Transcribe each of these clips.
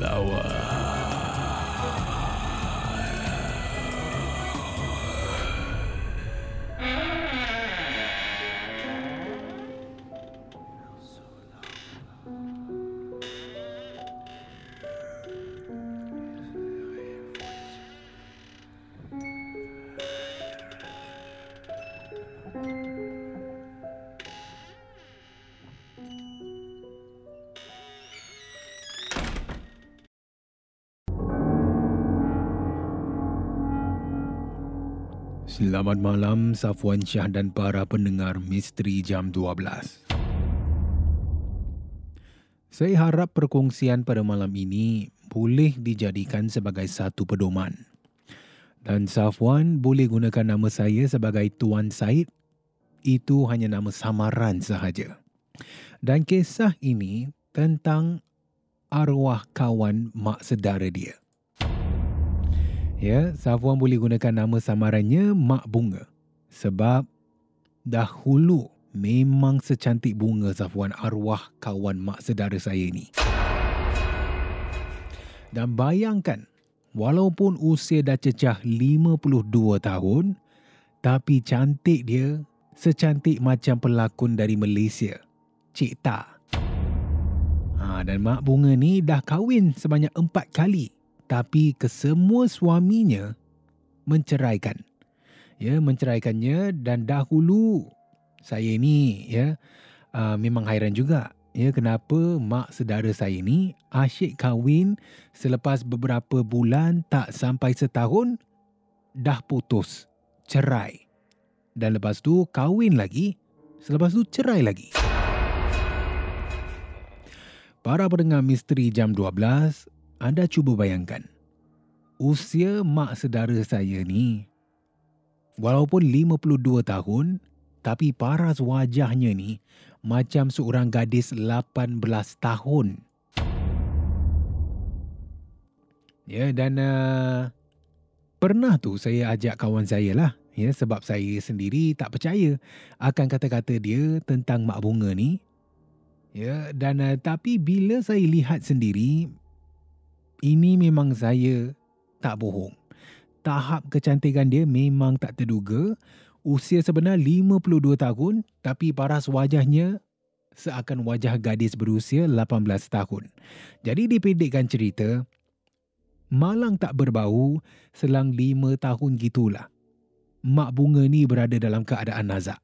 lawan. Selamat malam Safwan Syah dan para pendengar Misteri Jam 12. Saya harap perkongsian pada malam ini boleh dijadikan sebagai satu pedoman. Dan Safwan boleh gunakan nama saya sebagai Tuan Said. Itu hanya nama samaran sahaja. Dan kisah ini tentang arwah kawan mak sedara dia. Ya, Safwan boleh gunakan nama samarannya Mak Bunga. Sebab dahulu memang secantik bunga Safwan arwah kawan mak sedara saya ni. Dan bayangkan, walaupun usia dah cecah 52 tahun, tapi cantik dia secantik macam pelakon dari Malaysia, Cik Ta. Ha, dan Mak Bunga ni dah kahwin sebanyak empat kali tapi kesemua suaminya menceraikan. Ya, menceraikannya dan dahulu saya ni ya uh, memang hairan juga ya kenapa mak sedara saya ni asyik kahwin selepas beberapa bulan tak sampai setahun dah putus, cerai. Dan lepas tu kahwin lagi, selepas tu cerai lagi. Para pendengar misteri jam 12, anda cuba bayangkan. Usia mak sedara saya ni walaupun 52 tahun tapi paras wajahnya ni macam seorang gadis 18 tahun. Ya dan uh, pernah tu saya ajak kawan saya lah ya sebab saya sendiri tak percaya akan kata-kata dia tentang mak bunga ni. Ya dan uh, tapi bila saya lihat sendiri ini memang saya tak bohong. Tahap kecantikan dia memang tak terduga. Usia sebenar 52 tahun tapi paras wajahnya seakan wajah gadis berusia 18 tahun. Jadi dipendekkan cerita, malang tak berbau selang 5 tahun gitulah. Mak bunga ni berada dalam keadaan nazak.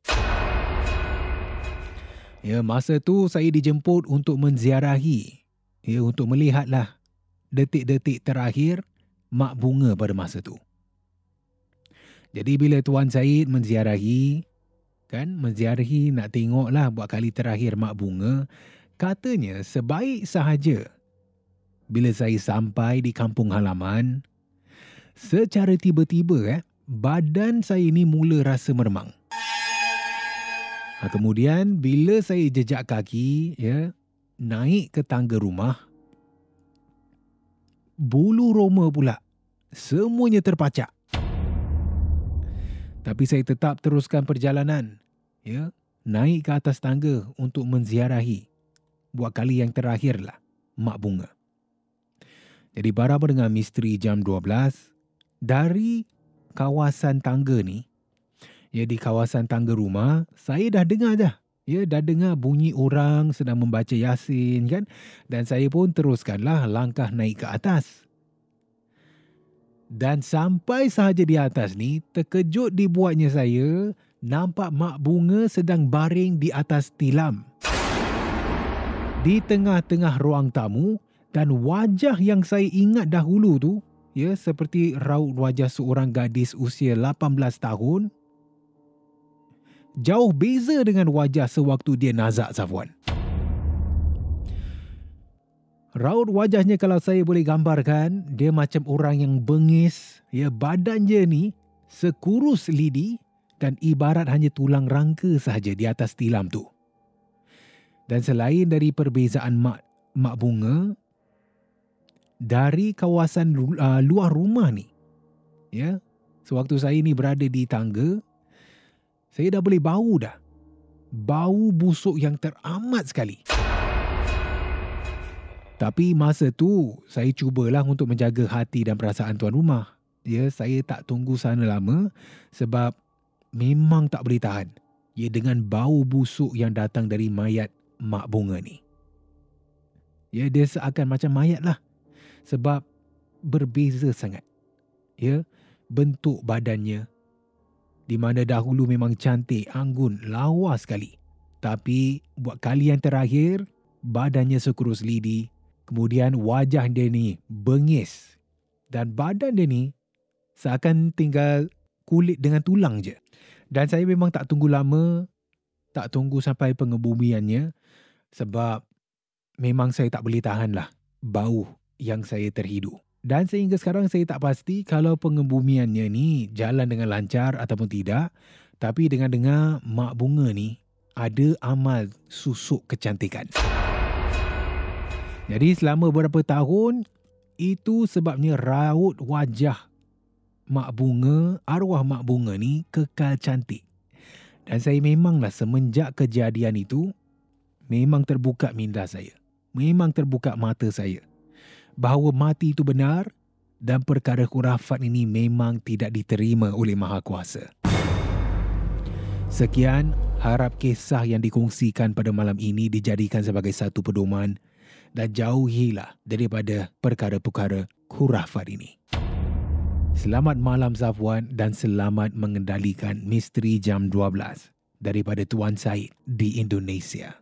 Ya, masa tu saya dijemput untuk menziarahi. Ya, untuk melihatlah detik-detik terakhir mak bunga pada masa tu. Jadi bila Tuan Said menziarahi, kan, menziarahi nak tengoklah buat kali terakhir mak bunga, katanya sebaik sahaja bila saya sampai di kampung halaman, secara tiba-tiba eh, badan saya ni mula rasa meremang. Ha, kemudian bila saya jejak kaki ya naik ke tangga rumah bulu roma pula semuanya terpacak. Tapi saya tetap teruskan perjalanan ya naik ke atas tangga untuk menziarahi buat kali yang terakhir lah mak bunga. Jadi para pendengar misteri jam 12 dari kawasan tangga ni ya di kawasan tangga rumah saya dah dengar dah ya dah dengar bunyi orang sedang membaca yasin kan? Dan saya pun teruskanlah langkah naik ke atas. Dan sampai sahaja di atas ni terkejut dibuatnya saya nampak mak bunga sedang baring di atas tilam. Di tengah-tengah ruang tamu dan wajah yang saya ingat dahulu tu ya seperti raut wajah seorang gadis usia 18 tahun jauh beza dengan wajah sewaktu dia nazak Safwan. Raut wajahnya kalau saya boleh gambarkan, dia macam orang yang bengis, ya badan dia ni sekurus lidi dan ibarat hanya tulang rangka sahaja di atas tilam tu. Dan selain dari perbezaan mak mak bunga, dari kawasan uh, luar rumah ni. Ya. Sewaktu saya ni berada di tangga, saya dah boleh bau dah. Bau busuk yang teramat sekali. Tapi masa tu, saya cubalah untuk menjaga hati dan perasaan tuan rumah. Ya, saya tak tunggu sana lama sebab memang tak boleh tahan. Ya, dengan bau busuk yang datang dari mayat mak bunga ni. Ya, dia seakan macam mayat lah sebab berbeza sangat. Ya, bentuk badannya di mana dahulu memang cantik, anggun, lawa sekali. Tapi buat kali yang terakhir, badannya sekurus lidi. Kemudian wajah dia ni bengis. Dan badan dia ni seakan tinggal kulit dengan tulang je. Dan saya memang tak tunggu lama, tak tunggu sampai pengebumiannya sebab memang saya tak boleh tahan lah bau yang saya terhidu. Dan sehingga sekarang saya tak pasti kalau pengebumiannya ni jalan dengan lancar ataupun tidak. Tapi dengan dengar mak bunga ni ada amal susuk kecantikan. Jadi selama beberapa tahun itu sebabnya raut wajah mak bunga, arwah mak bunga ni kekal cantik. Dan saya memanglah semenjak kejadian itu memang terbuka minda saya. Memang terbuka mata saya bahawa mati itu benar dan perkara kurafat ini memang tidak diterima oleh Maha Kuasa. Sekian, harap kisah yang dikongsikan pada malam ini dijadikan sebagai satu pedoman dan jauhilah daripada perkara-perkara kurafat ini. Selamat malam Zafwan dan selamat mengendalikan misteri jam 12 daripada Tuan Said di Indonesia.